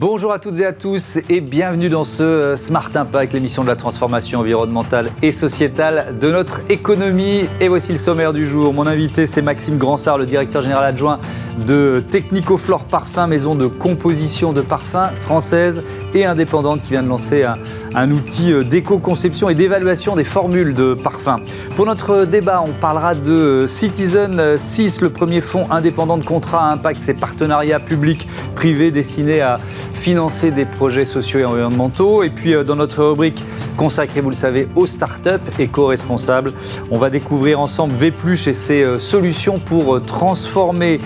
Bonjour à toutes et à tous et bienvenue dans ce euh, Smart Impact, l'émission de la transformation environnementale et sociétale de notre économie. Et voici le sommaire du jour. Mon invité, c'est Maxime Gransart, le directeur général adjoint de Technicoflore Parfum, maison de composition de parfums française et indépendante qui vient de lancer un, un outil euh, d'éco-conception et d'évaluation des formules de parfums. Pour notre débat, on parlera de euh, Citizen 6, le premier fonds indépendant de contrat à impact, ces partenariats publics-privés destinés à financer des projets sociaux et environnementaux. Et puis euh, dans notre rubrique consacrée, vous le savez, aux startups éco-responsables, on va découvrir ensemble Vpluche et ses euh, solutions pour euh, transformer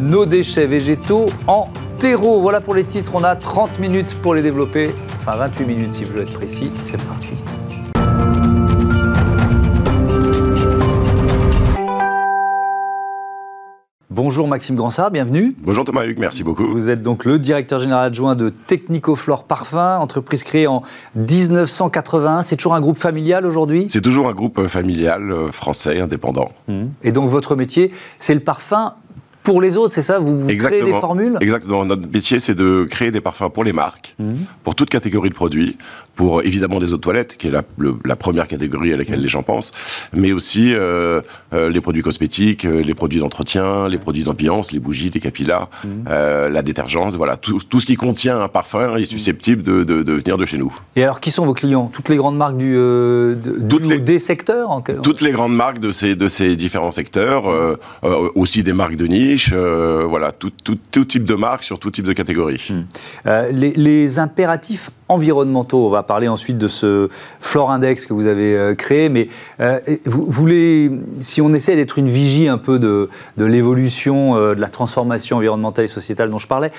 nos déchets végétaux en terreau. Voilà pour les titres, on a 30 minutes pour les développer, enfin 28 minutes si vous voulez être précis. C'est parti. Bonjour Maxime Gransart, bienvenue. Bonjour Thomas Hugues, merci beaucoup. Vous êtes donc le directeur général adjoint de Technicoflore Parfum, entreprise créée en 1981. C'est toujours un groupe familial aujourd'hui? C'est toujours un groupe familial euh, français indépendant. Et donc votre métier, c'est le parfum pour les autres, c'est ça Vous, vous créez des formules? Exactement. Notre métier, c'est de créer des parfums pour les marques, Mhm. pour toute catégorie de produits, pour évidemment des eaux de toilette, qui est la, le- la première catégorie à laquelle les gens pensent, mais aussi euh, euh, les produits cosmétiques, euh, les produits d'entretien, les produits d'ambiance, les bougies, les capillas, Mhm. euh, la détergence, voilà. Tout, tout ce qui contient un parfum est susceptible de, de- de venir de chez nous. Et alors, qui sont vos clients? Toutes les grandes marques du, de- Toutes les- des secteurs en Toutes les grandes marques de ces, de ces différents secteurs, aussi des marques de niche, voilà, tout, tout, tout type de marques sur tout type de catégorie. Les, les impératifs environnementaux, on va parler ensuite de ce Flore Index que vous avez euh, créé, mais euh, vous, les- si on essaie d'être une vigie un peu de, de l'évolution, euh, de la transformation environnementale et sociétale dont je parlais,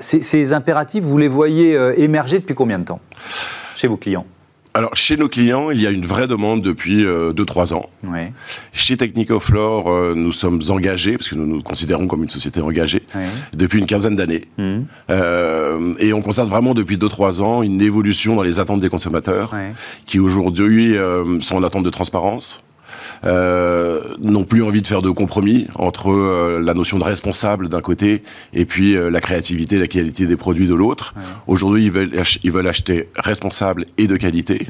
ces, impératifs, vous les voyez émerger depuis combien de temps chez vos clients? Alors, chez nos clients, il y a une vraie demande depuis 2-3 ans. Oui. Chez Technicoflore, euh, nous sommes engagés, parce que nous nous considérons comme une société engagée, depuis une quinzaine d'années. Mhm. Euh, et on constate vraiment depuis 2-3 ans une évolution dans les attentes des consommateurs, Ouais. qui aujourd'hui euh, sont en attente de transparence. Euh, n'ont plus envie de faire de compromis entre euh, la notion de responsable d'un côté et puis euh, la créativité, la qualité des produits de l'autre. Aujourd'hui, ils veulent, ach- ils veulent acheter responsable et de qualité.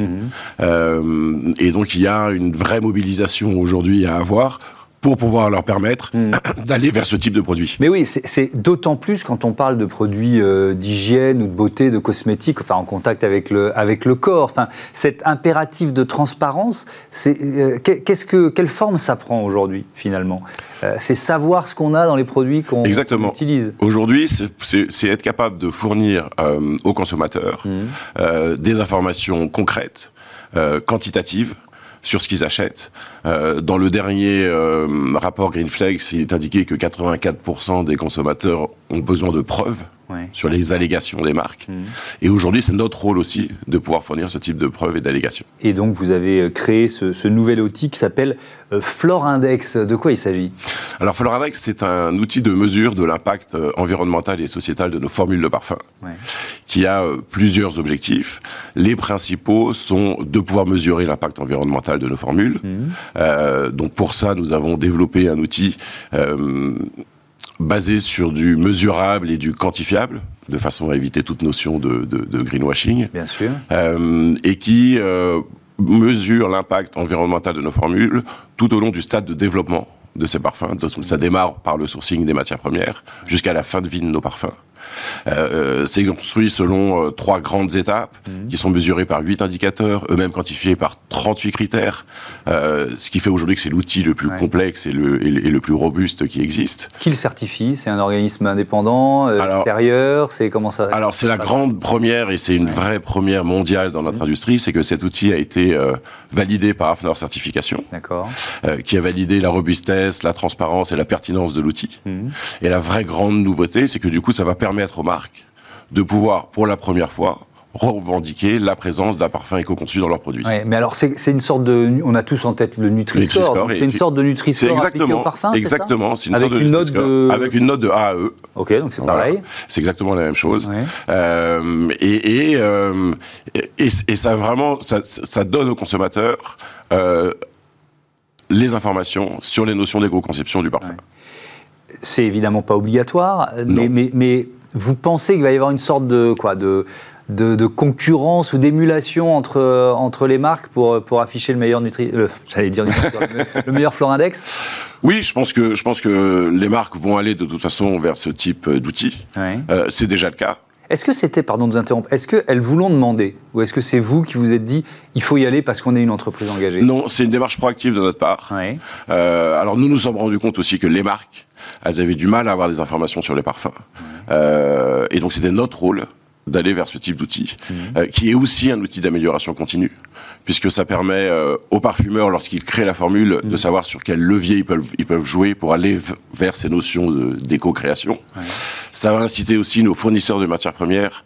Euh, et donc, il y a une vraie mobilisation aujourd'hui à avoir pour pouvoir leur permettre d'aller vers ce type de produit. Mais oui, c'est- d'autant plus quand on parle de produits euh, d'hygiène ou de beauté, de cosmétiques, enfin en contact avec le, avec le corps. Enfin, cet impératif de transparence, c'est euh, qu'est- qu'est-ce que, quelle forme ça prend aujourd'hui finalement? Euh, C'est savoir ce qu'on a dans les produits qu'on utilise. Aujourd'hui, c'est- être capable de fournir aux consommateurs euh, des informations concrètes, quantitatives sur ce qu'ils achètent. Euh, dans le dernier euh, rapport Greenflex, il est indiqué que 84% des consommateurs ont besoin de preuves Ouais. sur les allégations des marques. Et aujourd'hui, c'est notre rôle aussi de pouvoir fournir ce type de preuves et d'allégations. Et donc vous avez euh, créé ce, ce nouvel outil qui s'appelle euh, Flore Index. De quoi il s'agit? Alors, Floradex, c'est un outil de mesure de l'impact environnemental et sociétal de nos formules de parfum. Ouais. Qui a euh, plusieurs objectifs. Les principaux sont de pouvoir mesurer l'impact environnemental de nos formules. Euh, donc pour ça, nous avons développé un outil euh, basé sur du mesurable et du quantifiable, de façon à éviter toute notion de, de- de greenwashing, Bien sûr. euh, et qui mesure l'impact environnemental de nos formules tout au long du stade de développement de ces parfums. Ça démarre par le sourcing des matières premières jusqu'à la fin de vie de nos parfums. Euh, c'est construit selon euh, trois grandes étapes qui sont mesurées par huit indicateurs, eux-mêmes quantifiés par 38 critères, euh, ce qui fait aujourd'hui que c'est l'outil le plus Ouais. complexe et le, et le- plus robuste qui existe. Qui le certifie C'est un organisme indépendant, euh, Alors- extérieur C'est comment ça Alors c'est la grande première et c'est une vraie première mondiale dans notre industrie, c'est que cet outil a été euh, validé par AFNOR Certification, euh, qui a validé la robustesse, la transparence et la pertinence de l'outil. Et la vraie grande nouveauté, c'est que du coup, ça va permettre aux marques de pouvoir, pour la première fois, revendiquer la présence d'un parfum éco-conçu dans leurs produits. Ouais, mais alors c'est une sorte de, on a tous en tête le Nutri-Score. C'est une sorte de Nutri-Score appliqué au exactement, parfum. exactement, c'est une Avec sorte de une note de- avec une note de A à E. Ok, donc c'est Voilà. pareil. C'est exactement la même chose. Ouais. Euh, et, et, euh, et, et ça vraiment, ça, ça donne aux consommateurs euh, les informations sur les notions d'éco-conception du parfum. C'est évidemment pas obligatoire, mais, Non. mais, mais vous pensez qu'il va y avoir une sorte de quoi de de, concurrence ou d'émulation entre, entre les marques pour, pour afficher le meilleur nutri... j'allais dire le meilleur Florindex oui, je pense que je pense que les marques vont aller de toute façon vers ce type d'outils. Euh, c'est déjà le cas. Est-ce que c'était, pardon de vous interrompre, est-ce qu'elles vous l'ont demandé? Ou est-ce que c'est vous qui vous êtes dit, il faut y aller parce qu'on est une entreprise engagée? Non, c'est une démarche proactive de notre part. Euh, alors nous nous sommes rendus compte aussi que les marques, elles avaient du mal à avoir des informations sur les parfums. Euh, et donc c'était notre rôle d'aller vers ce type d'outil, mhm. euh, qui est aussi un outil d'amélioration continue, puisque ça permet euh, aux parfumeurs, lorsqu'ils créent la formule, de mhm. savoir sur quel levier ils peuvent, ils peuvent jouer pour aller vers ces notions d'éco-création. Ça va inciter aussi nos fournisseurs de matières premières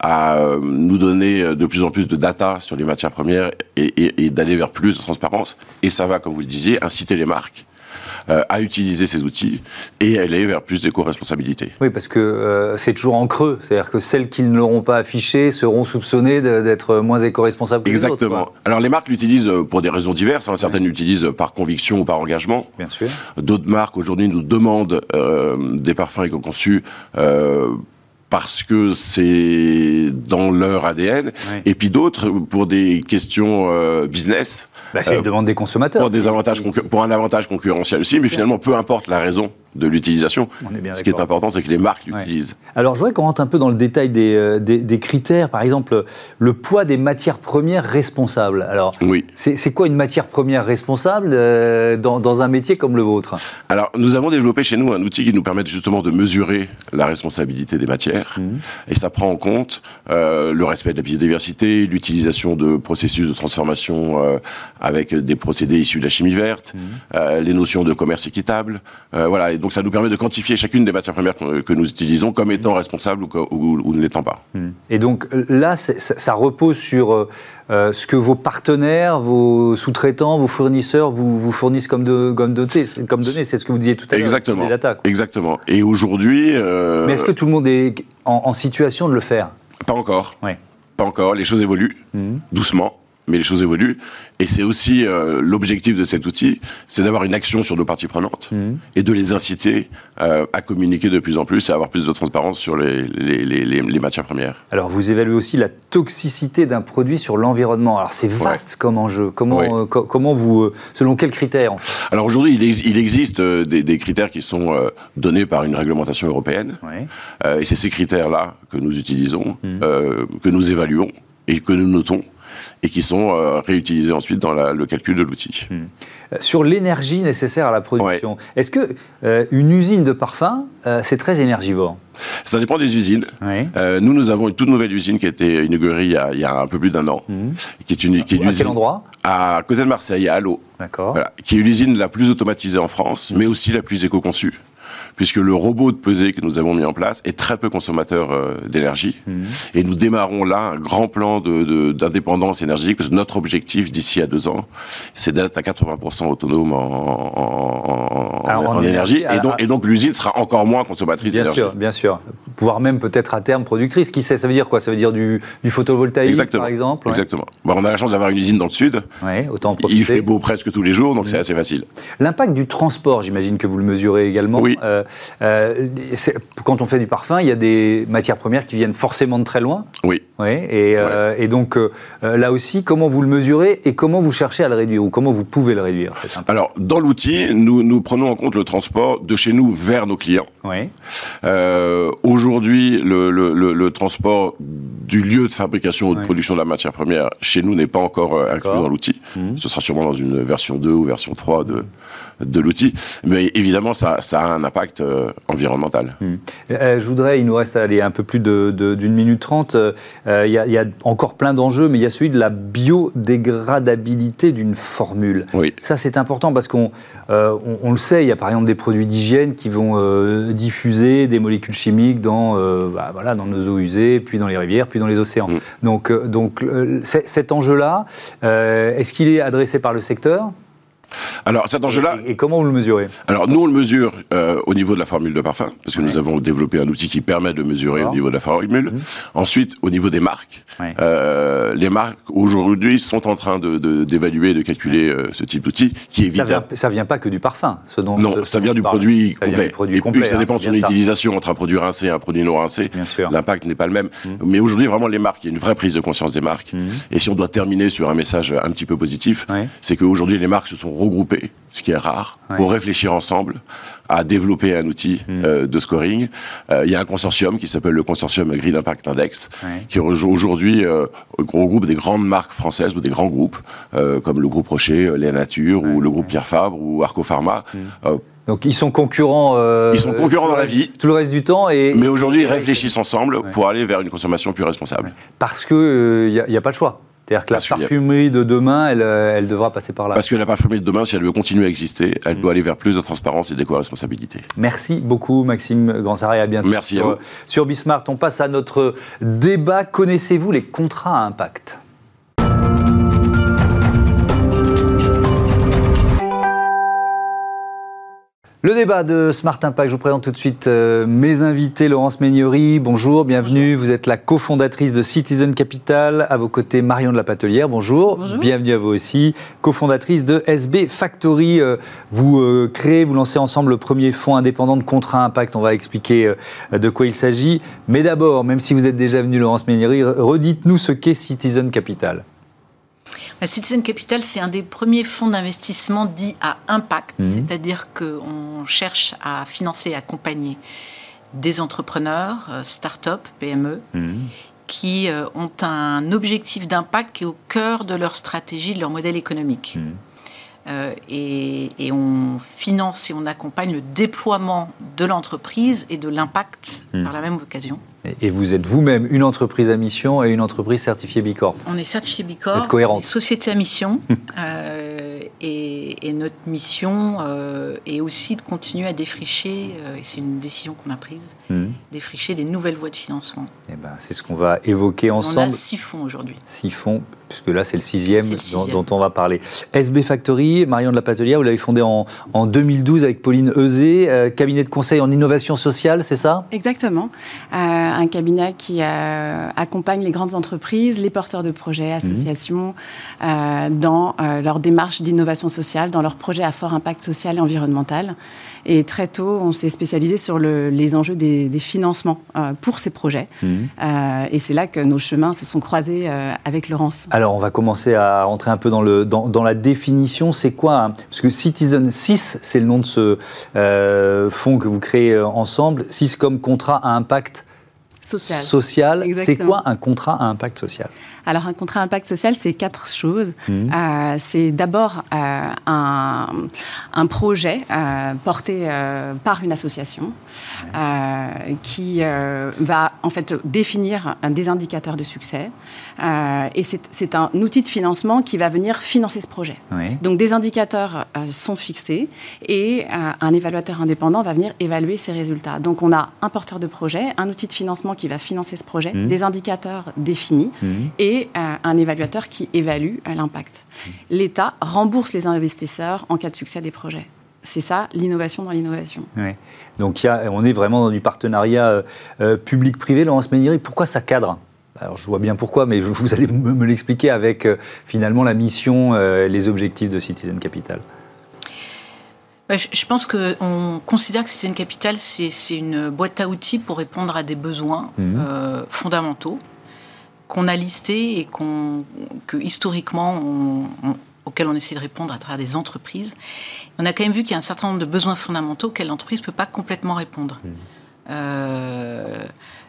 à euh, nous donner de plus en plus de data sur les matières premières et, et d'aller vers plus de transparence. Et ça va, comme vous le disiez, inciter les marques euh, à utiliser ces outils et aller vers plus d'éco-responsabilité. Oui, parce que euh, c'est toujours en creux. C'est-à-dire que celles qui ne l'auront pas affiché seront soupçonnées d'être moins éco-responsables que Exactement. Les autres, Alors les marques l'utilisent euh, pour des raisons diverses. Hein. Certaines l'utilisent par conviction ou par engagement. Bien sûr. D'autres marques aujourd'hui nous demandent des parfums éco-conçus parce que c'est dans leur ADN, et puis d'autres pour des questions business. Bah, c'est une demande des consommateurs. Pour, des avantages pour un avantage concurrentiel aussi, mais finalement, peu importe la raison, de l'utilisation. Ce qui est important, c'est que les marques l'utilisent. Alors, je voudrais qu'on rentre un peu dans le détail euh, des, des, critères. Par exemple, le poids des matières premières responsables. Alors, oui. c'est quoi une matière première responsable euh, dans, dans, un métier comme le vôtre? Alors, nous avons développé chez nous un outil qui nous permet justement de mesurer la responsabilité des matières. Mmh. Et ça prend en compte euh, le respect de la biodiversité, l'utilisation de processus de transformation avec des procédés issus de la chimie verte, mmh. les notions de commerce équitable. voilà. Et donc, ça nous permet de quantifier chacune des matières premières que nous utilisons comme étant responsables ou, ne l'étant pas. Hmm. Et donc là, ça repose sur euh, euh, ce que vos partenaires, vos sous-traitants, vos fournisseurs vous, vous fournissent comme, de, comme, données. Comme données, c'est ce que vous disiez tout à l'heure. Exactement. Exactement. Et aujourd'hui. Euh, Mais est-ce que tout le monde est en, situation de le faire? Pas encore. Pas encore. Les choses évoluent hmm. doucement mais les choses évoluent. Et c'est aussi euh, l'objectif de cet outil, c'est d'avoir une action sur nos parties prenantes mhm. et de les inciter euh, à communiquer de plus en plus et à avoir plus de transparence sur les, les, les, les, matières premières. Alors vous évaluez aussi la toxicité d'un produit sur l'environnement. Alors c'est vaste comme enjeu. Comment, euh, comment vous, selon quels critères Alors aujourd'hui, il, il, existe des, des, critères qui sont donnés par une réglementation européenne. et c'est ces critères-là que nous utilisons, mhm. que nous évaluons et que nous notons et qui sont euh, réutilisés ensuite dans le calcul de l'outil. Hmm. Euh, sur l'énergie nécessaire à la production, est-ce que euh, une usine de parfum, c'est très énergivore? Ça dépend des usines. nous, nous avons une toute nouvelle usine qui a été inaugurée il y a, un peu plus d'un an. Hmm. Qui est une, qui est à quel endroit? À côté de Marseille, à Allo. D'accord. qui est l'usine la plus automatisée en France, mais aussi la plus éco-conçue puisque le robot de pesée que nous avons mis en place est très peu consommateur euh, d'énergie. Mhm. Et nous démarrons là un grand plan d'indépendance de, énergétique, parce que notre objectif d'ici à deux ans, c'est d'être à 80% autonome en, en, énergie. Et donc, et donc l'usine sera encore moins consommatrice d'énergie. Bien sûr, bien sûr. Voire même peut-être à terme productrice. Qui sait, ça veut dire quoi? Ça veut dire du, du photovoltaïque, par exemple Exactement. on a la chance d'avoir une usine dans le sud. Ouais, autant profiter. Il fait beau presque tous les jours, donc c'est assez facile. L'impact du transport, j'imagine que vous le mesurez également. Oui. Euh, euh, quand on fait du parfum, il y a des matières premières qui viennent forcément de très loin. Oui. oui et, euh, donc euh, là aussi, comment vous le mesurez et comment vous cherchez à le réduire ou comment vous pouvez le réduire Alors, dans l'outil, nous, nous prenons en compte le transport de chez nous vers nos clients. Oui. Aujourd'hui, le, le, transport du lieu de fabrication ou de production de la matière première chez nous n'est pas encore inclus dans l'outil. Mmh. Ce sera sûrement dans une version 2 ou version 3 de, de l'outil. Mais évidemment, ça, ça, a un impact euh, environnemental. Hmm. Euh, je voudrais, il nous reste aller un peu plus d'une de, minute trente. Euh, il y, a encore plein d'enjeux, mais il y a celui de la biodégradabilité d'une formule. Oui. Ça, c'est important parce qu'on on, le sait, il y a par exemple des produits d'hygiène qui vont diffuser des molécules chimiques dans, bah, voilà, dans nos eaux usées, puis dans les rivières, puis dans les océans. Hmm. Donc, donc cet enjeu-là, est-ce qu'il est adressé par le secteur? Alors cet enjeu-là. Et, comment vous le mesurez? Alors nous on le mesure euh, au niveau de la formule de parfum, parce que nous avons développé un outil qui permet de mesurer au niveau de la formule. Mmh. Ensuite au niveau des marques, euh, les marques aujourd'hui sont en train de d'évaluer, de, calculer euh, ce type d'outil, qui évidemment. Ça vient, ça vient pas que du parfum, ce dont. Non, ça vient du produit complet. et puis ça hein, dépend de son utilisation entre un produit rincé et un produit non rincé. L'impact n'est pas le même. Mmh. Mais aujourd'hui vraiment les marques, il y a une vraie prise de conscience des marques. Mmh. Et si on doit terminer sur un message un petit peu positif, c'est qu'aujourd'hui les marques se sont regroupées, ce qui est rare, pour réfléchir ensemble à développer un outil hmm. euh, de scoring. Euh, il y a un consortium qui s'appelle le consortium Grid Impact Index, qui aujourd'hui euh, regroupe des grandes marques françaises ou des grands groupes euh, comme le groupe Rocher, Les Nature ou le groupe Pierre Fabre ou Arco Pharma. Hmm. donc ils sont concurrents. ils sont concurrents dans la vie. Tout le reste du temps. Et... Mais aujourd'hui, ils réfléchissent ensemble pour aller vers une consommation plus responsable. Parce qu'il n'y a, a, pas de choix. C'est-à-dire que la parfumerie de demain, elle, euh, elle, devra passer par là. Parce que la parfumerie de demain, si elle veut continuer à exister, elle mm. doit aller vers plus de transparence et d'éco-responsabilité. Merci beaucoup, Maxime Grandsara, et à bientôt. Merci à vous. Sur Bismart, on passe à notre débat. Connaissez-vous les contrats à impact? Le débat de Smart Impact, je vous présente tout de suite euh, mes invités. Laurence Méniori, bonjour, bienvenue. Vous êtes la cofondatrice de Citizen Capital. À vos côtés, Marion de la Patelière, bonjour. Bienvenue à vous aussi. Cofondatrice de SB Factory. Euh, vous euh, créez, vous lancez ensemble le premier fonds indépendant de contrat impact. On va expliquer de quoi il s'agit. Mais d'abord, même si vous êtes déjà venu, Laurence Méniori, redites-nous ce qu'est Citizen Capital. Citizen Capital, c'est un des premiers fonds d'investissement dits à impact, mhm. c'est-à-dire qu'on cherche à financer et accompagner des entrepreneurs, euh, start-up, PME, mhm. qui euh, ont un objectif d'impact qui est au cœur de leur stratégie, de leur modèle économique. Mhm. Euh, et, on finance et on accompagne le déploiement de l'entreprise et de l'impact par la même occasion. Et vous êtes vous-même une entreprise à mission et une entreprise certifiée Bicorp. On est certifié Bicorp. Vous cohérente. société à mission. euh, et, notre mission euh, est aussi de continuer à défricher, euh, et c'est une décision qu'on a prise, hmm. défricher des nouvelles voies de financement. Et eh ben, c'est ce qu'on va évoquer ensemble. On a six fonds aujourd'hui. Six fonds, puisque là c'est le sixième, Dont, on va parler. SB Factory, Marion de la Patelière, vous l'avez fondé en, en, 2012 avec Pauline Eusé, euh, cabinet de conseil en innovation sociale, c'est ça? Exactement un cabinet qui euh, accompagne les grandes entreprises, les porteurs de projets, associations, euh, dans euh, leur démarche d'innovation sociale, dans leurs projets à fort impact social et environnemental. Et très tôt, on s'est spécialisé sur les enjeux des, financements pour ces projets. Mhm. et c'est là que nos chemins se sont croisés avec Laurence. Alors, on va commencer à rentrer un peu dans, le, dans, la définition. C'est quoi Parce que Citizen 6, c'est le nom de ce fonds que vous créez ensemble. 6 comme contrat à impact social. C'est quoi un contrat à impact social? Alors, un contrat impact social, c'est quatre choses. Mmh. Euh, c'est d'abord euh, un, projet euh, porté par une association qui va en fait définir des indicateurs de succès. et c'est un outil de financement qui va venir financer ce projet. Donc, des indicateurs sont fixés et un évaluateur indépendant va venir évaluer ces résultats. Donc, on a un porteur de projet, un outil de financement qui va financer ce projet, mmh. des indicateurs définis mmh. et euh, un évaluateur qui évalue euh, l'impact. L'État rembourse les investisseurs en cas de succès des projets. C'est ça, l'innovation dans l'innovation. Donc y a, on est vraiment dans du partenariat euh, public-privé. Laurence Méniri, pourquoi ça cadre? Alors je vois bien pourquoi, mais vous allez me, l'expliquer avec finalement la mission, les objectifs de Citizen Capital. Je pense qu'on considère que Citizen Capital, c'est une boîte à outils pour répondre à des besoins mmh. fondamentaux qu'on a listé et qu'on, que historiquement, auxquels on essaie de répondre à travers des entreprises. On a quand même vu qu'il y a un certain nombre de besoins fondamentaux auxquels l'entreprise ne peut pas complètement répondre. Mmh. Euh,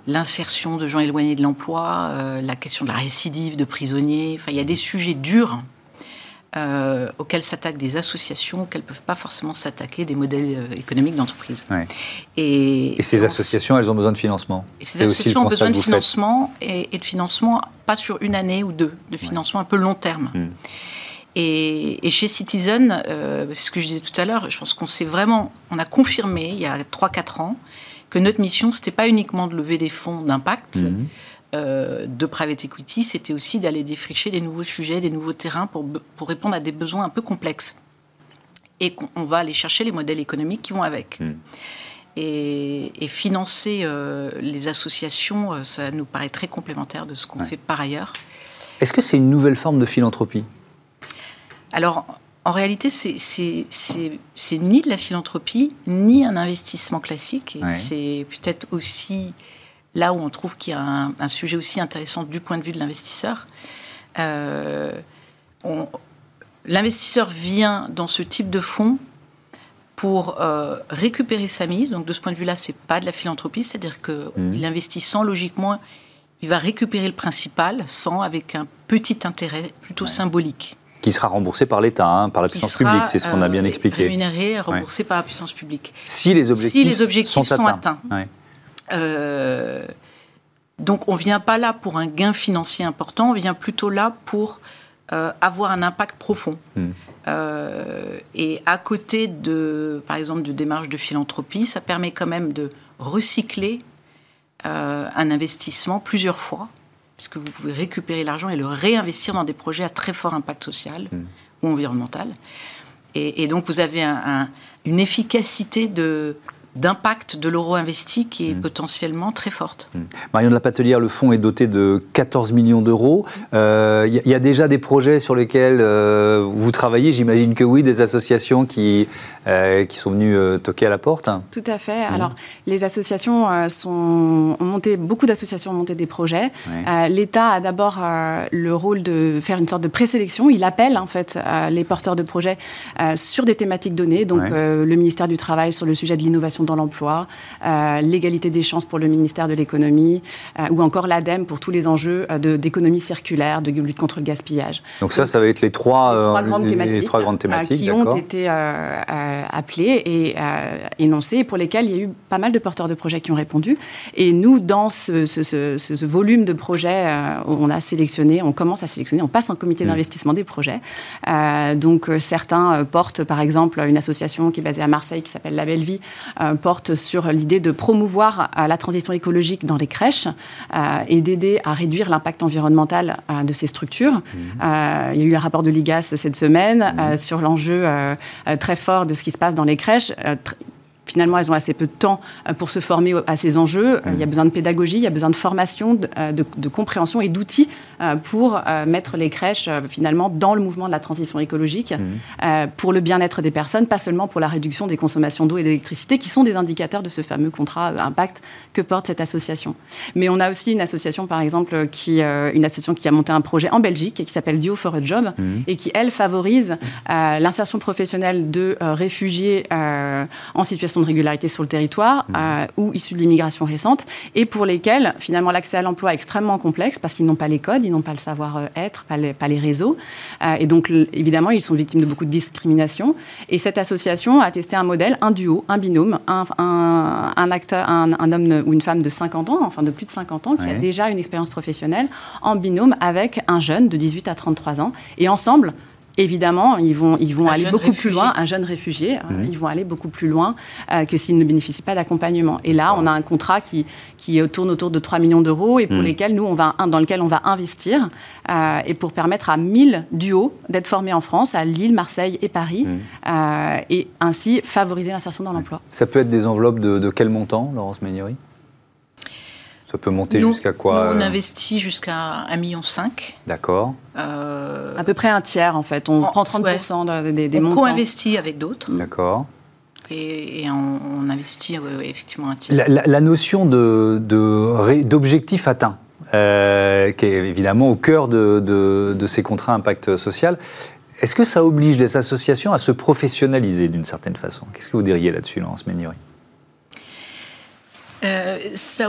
l'insertion de gens éloignés de l'emploi, euh, la question de la récidive de prisonniers. Enfin, il y a des sujets durs euh, auxquels s'attaquent des associations, auxquels ne peuvent pas forcément s'attaquer des modèles euh, économiques d'entreprise. Et, ces associations, elles ont besoin de financement et Ces associations ont besoin de financement et, de financement, pas sur une année ou deux, de financement un peu long terme. Hmm. Et, chez Citizen, euh, c'est ce que je disais tout à l'heure, je pense qu'on s'est vraiment, on a confirmé il y a 3-4 ans que notre mission, ce n'était pas uniquement de lever des fonds d'impact, hmm. Euh, de private equity, c'était aussi d'aller défricher des nouveaux sujets, des nouveaux terrains pour, pour répondre à des besoins un peu complexes. et qu'on va aller chercher les modèles économiques qui vont avec. Hmm. Et, financer euh, les associations, euh, ça nous paraît très complémentaire de ce qu'on fait par ailleurs. Est-ce que c'est une nouvelle forme de philanthropie? Alors, en réalité, c'est ni de la philanthropie, ni un investissement classique. C'est peut-être aussi là où on trouve qu'il y a un, sujet aussi intéressant du point de vue de l'investisseur. Euh, l'investisseur vient dans ce type de fonds pour euh, récupérer sa mise. Donc de ce point de vue-là, c'est pas de la philanthropie, c'est-à-dire qu'il mmh. investit sans logiquement, il va récupérer le principal sans avec un petit intérêt plutôt symbolique. Qui sera remboursé par l'État, hein, par la puissance publique, c'est ce qu'on a bien euh, expliqué. Rémunéré, remboursé par la puissance publique. Si les objectifs, si les objectifs sont, atteints. Euh, donc on ne vient pas là pour un gain financier important, on vient plutôt là pour euh, avoir un impact profond. Hmm. et à côté de, par exemple, de démarches de philanthropie, ça permet quand même de recycler un investissement plusieurs fois puisque vous pouvez récupérer l'argent et le réinvestir dans des projets à très fort impact social mmh. ou environnemental. Et, donc vous avez une efficacité de, d'impact de l'euro investi qui est hmm. potentiellement très forte. Hmm. Marion de la Patelière, le fonds est doté de 14 millions d'euros. Il euh, y, a déjà des projets sur lesquels euh, vous travaillez, j'imagine que oui, des associations qui, euh, qui sont venues toquer à la porte? Tout à fait. Hmm. Alors, les associations sont, ont monté, beaucoup d'associations ont monté des projets. L'État a d'abord le rôle de faire une sorte de présélection. Il appelle en fait les porteurs de projets sur des thématiques données. Donc, le ministère du Travail sur le sujet de l'innovation dans l'emploi, euh, l'égalité des chances pour le ministère de l'économie, euh, ou encore l'ADEME pour tous les enjeux euh, d'économie circulaire, de lutte contre le gaspillage. Donc ça, ça va être les trois, grandes, thématiques, trois grandes thématiques qui ont été appelées et énoncées, pour lesquelles il y a eu pas mal de porteurs de projets qui ont répondu. Et nous, dans ce, volume de projets, on a sélectionné, on commence à sélectionner, on passe en comité mmh. d'investissement des projets. donc certains portent, par exemple, une association qui est basée à Marseille qui s'appelle La Belle Vie, porte sur l'idée de promouvoir euh, la transition écologique dans les crèches euh, et d'aider à réduire l'impact environnemental euh, de ces structures. Mmh. il y a eu le rapport de l'IGAS cette semaine mmh. sur l'enjeu très fort de ce qui se passe dans les crèches finalement, elles ont assez peu de temps euh, pour se former à ces enjeux. Euh, il y a besoin de pédagogie, il y a besoin de formation, de, euh, compréhension et d'outils pour mettre les crèches finalement dans le mouvement de la transition écologique mmh. pour le bien-être des personnes, pas seulement pour la réduction des consommations d'eau et d'électricité, qui sont des indicateurs de ce fameux contrat impact que porte cette association. Mais on a aussi une association, par exemple, qui, une association qui a monté un projet en Belgique et qui s'appelle Duo for a Job mmh. et qui, elle, favorise l'insertion professionnelle de réfugiés en situation de régularité sur le territoire mmh. euh, ou issus de l'immigration récente et pour lesquels finalement l'accès à l'emploi est extrêmement complexe parce qu'ils n'ont pas les codes, ils n'ont pas le savoir-être, pas les, pas les réseaux. Euh, et donc évidemment, ils sont victimes de beaucoup de discrimination. Et cette association a testé un modèle, un duo, un binôme, un, un, acteur, un, homme ou une femme de 50 ans, enfin de plus de 50 ans, qui a déjà une expérience professionnelle, en binôme avec un jeune de 18 à 33 ans. Et ensemble, évidemment, ils vont, ils vont aller beaucoup plus loin, un jeune réfugié, hein, ils vont aller beaucoup plus loin euh, que s'ils ne bénéficient pas d'accompagnement. Et là, on a un contrat qui, qui tourne autour de 3 millions d'euros et pour mmh. lesquels nous, on va, dans lequel on va investir euh, et pour permettre à 1000 duos d'être formés en France, à Lille, Marseille et Paris, mmh. euh, et ainsi favoriser l'insertion dans l'emploi. Ça peut être des enveloppes de, de quel montant, Laurence Méniori? Ça peut monter jusqu'à quoi On euh investit jusqu'à 1,5 million. D'accord. Euh, à peu près un tiers, en fait. On prend 30% des, des, montants. On co-investit avec d'autres. D'accord. Et, on, investit effectivement un tiers. La, notion d'objectif de, atteint, euh, qui est évidemment au cœur de, de ces contrats impact social, est-ce que ça oblige les associations à se professionnaliser d'une certaine façon? Qu'est-ce que vous diriez là-dessus, Laurence Méniori? Euh, ça,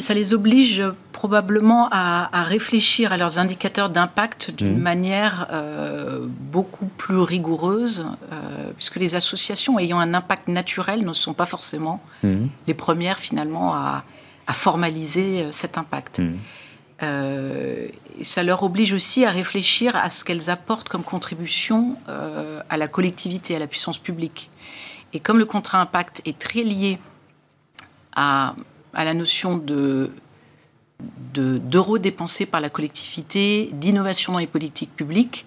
ça, les oblige probablement à, réfléchir à leurs indicateurs d'impact d'une mmh. manière euh, beaucoup plus rigoureuse, euh, puisque les associations ayant un impact naturel ne sont pas forcément mmh. les premières finalement à, formaliser cet impact. Mmh. ça leur oblige aussi à réfléchir à ce qu'elles apportent comme contribution à la collectivité, à la puissance publique. Et comme le contrat impact est très lié à, la notion de d'euros dépensés par la collectivité, d'innovation dans les politiques publiques,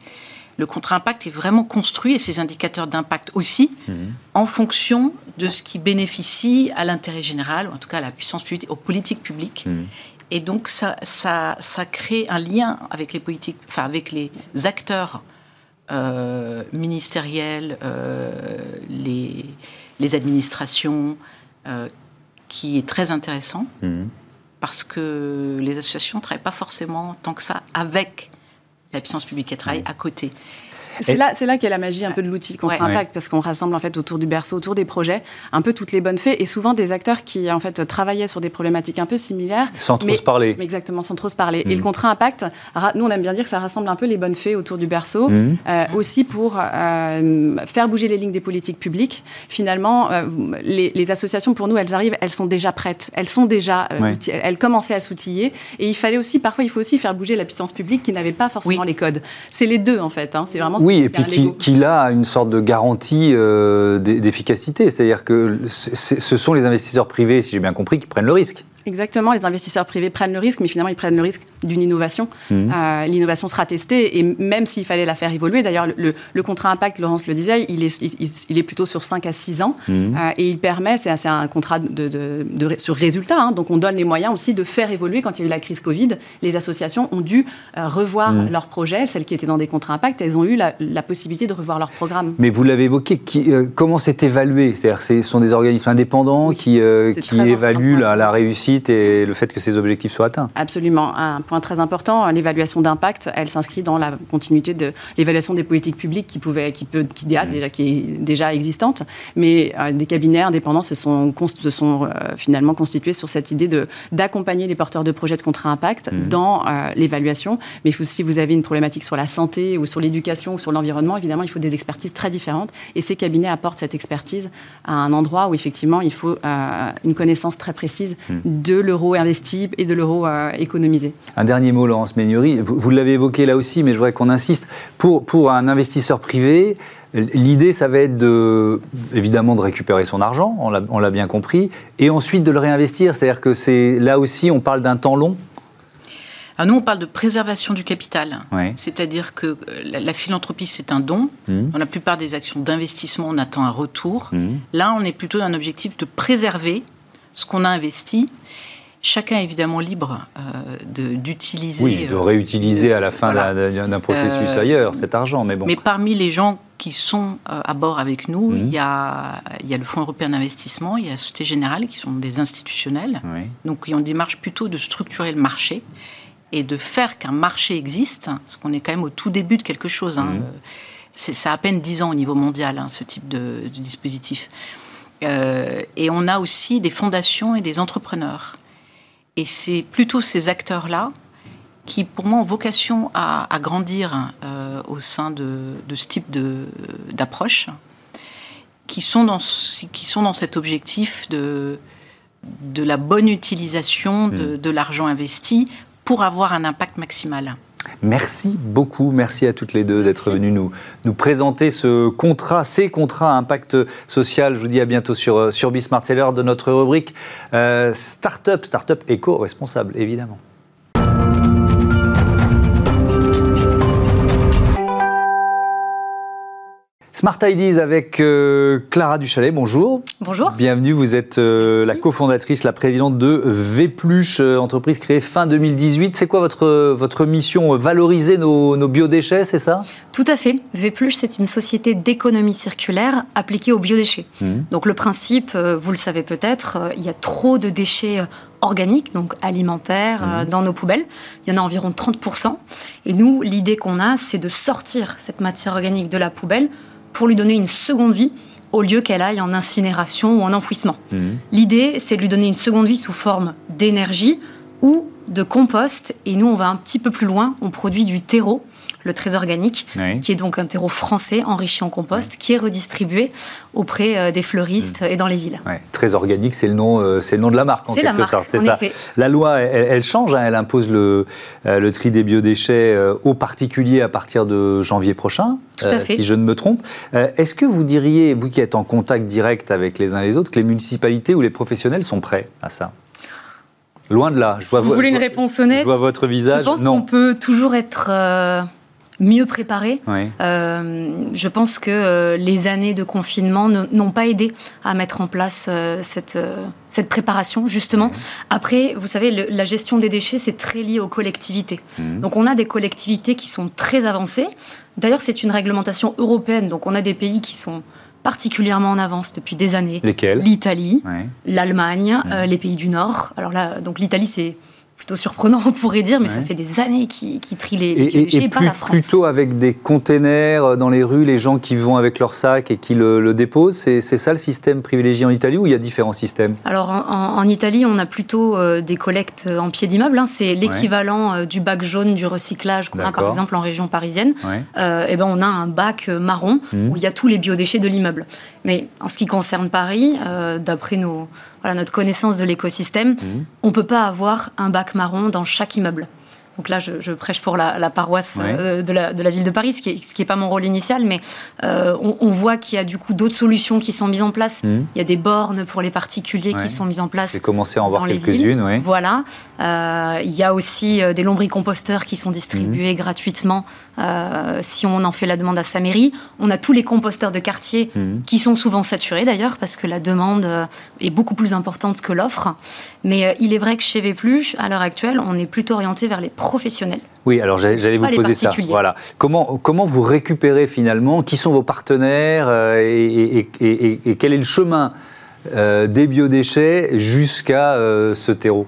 le contrat impact est vraiment construit, et ces indicateurs d'impact aussi, mhm. en fonction de ce qui bénéficie à l'intérêt général, ou en tout cas à la puissance publique, aux politiques publiques. Mhm. Et donc, ça, ça, ça, crée un lien avec les politiques, enfin, avec les acteurs euh, ministériels, euh, les, les, administrations, euh, qui est très intéressant. Mhm. Parce que les associations ne travaillent pas forcément tant que ça avec la puissance publique, elles travaillent à côté. C'est là, c'est là qu'est la magie un peu de l'outil contre impact, parce qu'on rassemble en fait autour du berceau, autour des projets, un peu toutes les bonnes fées, et souvent des acteurs qui en fait travaillaient sur des problématiques un peu similaires. Sans trop se parler. Exactement, sans trop se parler. Et le mm. contrat impact, nous on aime bien dire que ça rassemble un peu les bonnes fées autour du berceau, mm. euh, aussi pour euh, faire bouger les lignes des politiques publiques. Finalement, euh, les, associations pour nous, elles arrivent, elles sont déjà prêtes, elles sont déjà, elles commençaient à s'outiller, et il fallait aussi, parfois, il faut aussi faire bouger la puissance publique qui n'avait pas forcément les codes. C'est les deux en fait. Hein. C'est vraiment oui, et puis qu'il a une sorte de garantie euh, d'efficacité. C'est-à-dire que ce sont les investisseurs privés, si j'ai bien compris, qui prennent le risque. Exactement, les investisseurs privés prennent le risque, mais finalement ils prennent le risque d'une innovation. Mhm. Euh, l'innovation sera testée et même s'il fallait la faire évoluer, d'ailleurs le, contrat impact, Laurence le disait, il est, il, est plutôt sur 5 à 6 ans mhm. euh, et il permet, c'est un contrat de, de, sur résultat, hein. donc on donne les moyens aussi de faire évoluer. Quand il y a eu la crise Covid, les associations ont dû euh, revoir mhm. leurs projets, celles qui étaient dans des contrats impact, elles ont eu la, possibilité de revoir leur programme. Mais vous l'avez évoqué, qui, comment c'est évalué? C'est-à-dire ce sont des organismes indépendants qui, qui évaluent la, la réussite et le fait que ces objectifs soient atteints. Absolument. Un point très important, l'évaluation d'impact, elle s'inscrit dans la continuité de l'évaluation des politiques publiques qui, peut, qui, mmh. déjà, qui est déjà existante. Mais euh, des cabinets indépendants se sont, se sont euh, finalement constitués sur cette idée d'accompagner les porteurs de projets de contrat impact mmh. dans euh, l'évaluation. Mais si vous avez une problématique sur la santé ou sur l'éducation ou sur l'environnement, évidemment, il faut des expertises très différentes. Et ces cabinets apportent cette expertise à un endroit où effectivement il faut une connaissance très précise mmh. de de l'euro investi et de l'euro euh, économisé. Un dernier mot, Laurence Ménury. Vous, l'avez évoqué là aussi, mais je voudrais qu'on insiste. Pour, pour un investisseur privé, L'idée, ça va être de, évidemment de récupérer son argent, on l'a bien compris, et ensuite de le réinvestir. C'est-à-dire que c'est là aussi, on parle d'un temps long. Alors nous, on parle de préservation du capital. C'est-à-dire que euh, la, philanthropie, c'est un don. Mmh. Dans la plupart des actions d'investissement, on attend un retour. Mmh. Là, on est plutôt dans un objectif de préserver ce qu'on a investi Chacun est évidemment libre euh, d'utiliser. Oui, de euh, réutiliser à la fin d'un processus euh, ailleurs cet argent. Mais, bon. mais parmi les gens qui sont à bord avec nous, mhm. il, y a, il y a le Fonds européen d'investissement, il y a la Société Générale qui sont des institutionnels, donc qui ont une démarche plutôt de structurer le marché et de faire qu'un marché existe, parce qu'on est quand même au tout début de quelque chose. Hein. Mhm. C'est ça a à peine 10 ans au niveau mondial, hein, ce type de, de dispositif. Et on a aussi des fondations et des entrepreneurs et c'est plutôt ces acteurs-là qui, pour moi, ont vocation à, grandir euh, au sein de, ce type d'approche, qui, sont dans, qui sont dans cet objectif de, de la bonne utilisation de, hmm. de l'argent investi pour avoir un impact maximal. Merci beaucoup, merci à toutes les deux d'être venues nous, nous présenter ce contrat, ces contrats à impact social. Je vous dis à bientôt sur, euh, sur Bismart. C'est l'heure de notre rubrique euh, Startup, Startup éco-responsable, évidemment. Smart Ideas avec euh, Clara Duchalet, bonjour. Bonjour. Bienvenue, vous êtes euh, la cofondatrice, la présidente de Vpluche, euh, entreprise créée fin 2018. C'est quoi votre, votre mission Valoriser nos, nos biodéchets, c'est ça? Tout à fait. Vpluche, c'est une société d'économie circulaire appliquée aux biodéchets. Mmh. Donc le principe, vous le savez peut-être, il y a trop de déchets organiques, donc alimentaires, mmh. dans nos poubelles. Il y en a environ 30%. Et nous, l'idée qu'on a, c'est de sortir cette matière organique de la poubelle pour lui donner une seconde vie au lieu qu'elle aille en incinération ou en enfouissement. Mhm. L'idée, c'est de lui donner une seconde vie sous forme d'énergie ou de compost. Et nous, on va un petit peu plus loin, on produit du terreau le trésor organique, qui est donc un terreau français enrichi en compost, qui est redistribué auprès euh, des fleuristes et dans les villes. Très organique, c'est le nom, euh, c'est le nom de la marque en quelque sorte. C'est ça. La loi, elle, change, hein. elle impose le, euh, le tri des biodéchets aux particuliers à partir de janvier prochain, si je ne me trompe. Est-ce que vous diriez, vous qui êtes en contact direct avec les uns et les autres, que les municipalités ou les professionnels sont prêts à ça? Loin de là. Je vois si vous voulez une réponse honnête, je vois votre visage. Je pense qu'on peut toujours être mieux préparés. je pense que les années de confinement n'ont pas aidé à mettre en place cette, cette préparation, justement. Après, vous savez, la gestion des déchets, c'est très lié aux collectivités. Mmh. Donc on a des collectivités qui sont très avancées. D'ailleurs, c'est une réglementation européenne, donc on a des pays qui sont particulièrement en avance depuis des années. Lesquels? L'Italie, l'Allemagne, euh, les pays du Nord. Alors là, donc l'Italie, c'est plutôt surprenant, on pourrait dire, mais ça fait des années qu'ils qu trient les, déchets, et, pas la France. Plutôt avec des containers euh, dans les rues, les gens qui vont avec leur sac et qui le, déposent, c'est ça le système privilégié en Italie ou il y a différents systèmes? Alors en, Italie, on a plutôt euh, des collectes euh, en pied d'immeuble, hein. c'est l'équivalent du bac jaune du recyclage qu'on a par exemple en région parisienne. et ben on a un bac marron mmh. où il y a tous les biodéchets de l'immeuble. Mais en ce qui concerne Paris, d'après nos voilà, notre connaissance de l'écosystème, mmh. on ne peut pas avoir un bac marron dans chaque immeuble. Donc là, je, prêche pour la, paroisse euh, de, la, ville de Paris, ce qui n'est pas mon rôle initial, mais euh, on, voit qu'il y a du coup d'autres solutions qui sont mises en place. Mmh. Il y a des bornes pour les particuliers qui sont mises en place. J'ai commencé à en voir quelques-unes, oui. Voilà. Euh, il y a aussi des lombricomposteurs qui sont distribués mmh. gratuitement si on en fait la demande à sa mairie. On a tous les composteurs de quartier mmh. qui sont souvent saturés d'ailleurs parce que la demande est beaucoup plus importante que l'offre. Mais il est vrai que chez Vplus, à l'heure actuelle, on est plutôt orienté vers les professionnels. Oui, alors j'allais vous poser ça. Voilà. Comment, comment vous récupérez finalement Qui sont vos partenaires euh, et, quel est le chemin euh, des biodéchets jusqu'à euh, ce terreau?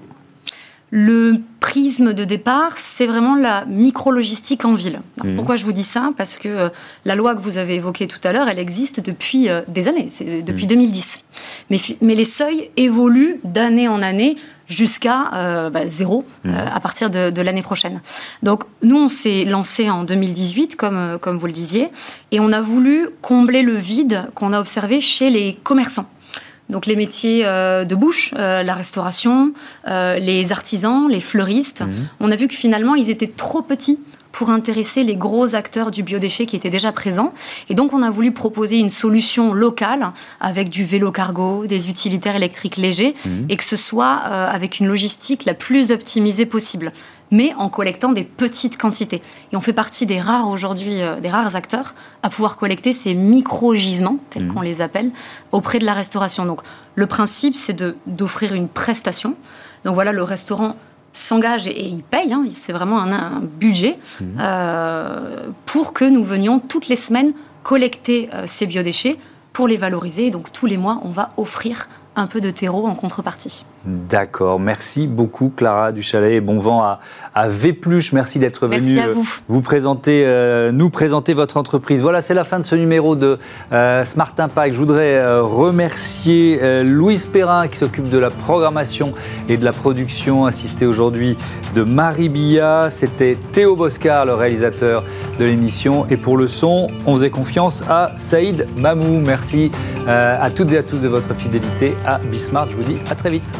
Le prisme de départ, c'est vraiment la micro-logistique en ville. Mhm. Pourquoi je vous dis ça? Parce que la loi que vous avez évoquée tout à l'heure, elle existe depuis des années, c'est depuis 2010. Mhm. Mais, mais les seuils évoluent d'année en année jusqu'à euh, bah, zéro euh, mmh. à partir de, l'année prochaine. Donc nous, on s'est lancé en 2018, comme, euh, comme vous le disiez, et on a voulu combler le vide qu'on a observé chez les commerçants. Donc les métiers de bouche, la restauration, les artisans, les fleuristes, mmh. on a vu que finalement, ils étaient trop petits pour intéresser les gros acteurs du biodéchet qui étaient déjà présents. Et donc, on a voulu proposer une solution locale avec du vélo cargo, des utilitaires électriques légers, mhm. et que ce soit euh, avec une logistique la plus optimisée possible mais en collectant des petites quantités. Et on fait partie des rares aujourd'hui, euh, des rares acteurs à pouvoir collecter ces micro-gisements, tels mhm. qu'on les appelle, auprès de la restauration. Donc le principe, c'est d'offrir une prestation. Donc voilà, le restaurant s'engage et, il paye, hein, c'est vraiment un, budget, mmh. euh, pour que nous venions toutes les semaines collecter euh, ces biodéchets pour les valoriser. donc tous les mois, on va offrir un peu de terreau en contrepartie. D'accord. Merci beaucoup, Clara Duchalet. Et bon vent à, à Vépluche. Merci d'être venu euh, vous. présenter, euh, nous présenter votre entreprise. Voilà, c'est la fin de ce numéro de euh, Smart Impact. Je voudrais remercier Louise Perrin qui s'occupe de la programmation et de la production, assistée aujourd'hui de Marie Billa. C'était Théo Boscar, le réalisateur de l'émission. Et pour le son, on faisait confiance à Saïd Mamou. Merci à toutes et à tous de votre fidélité à Bismart. Je vous dis à très vite.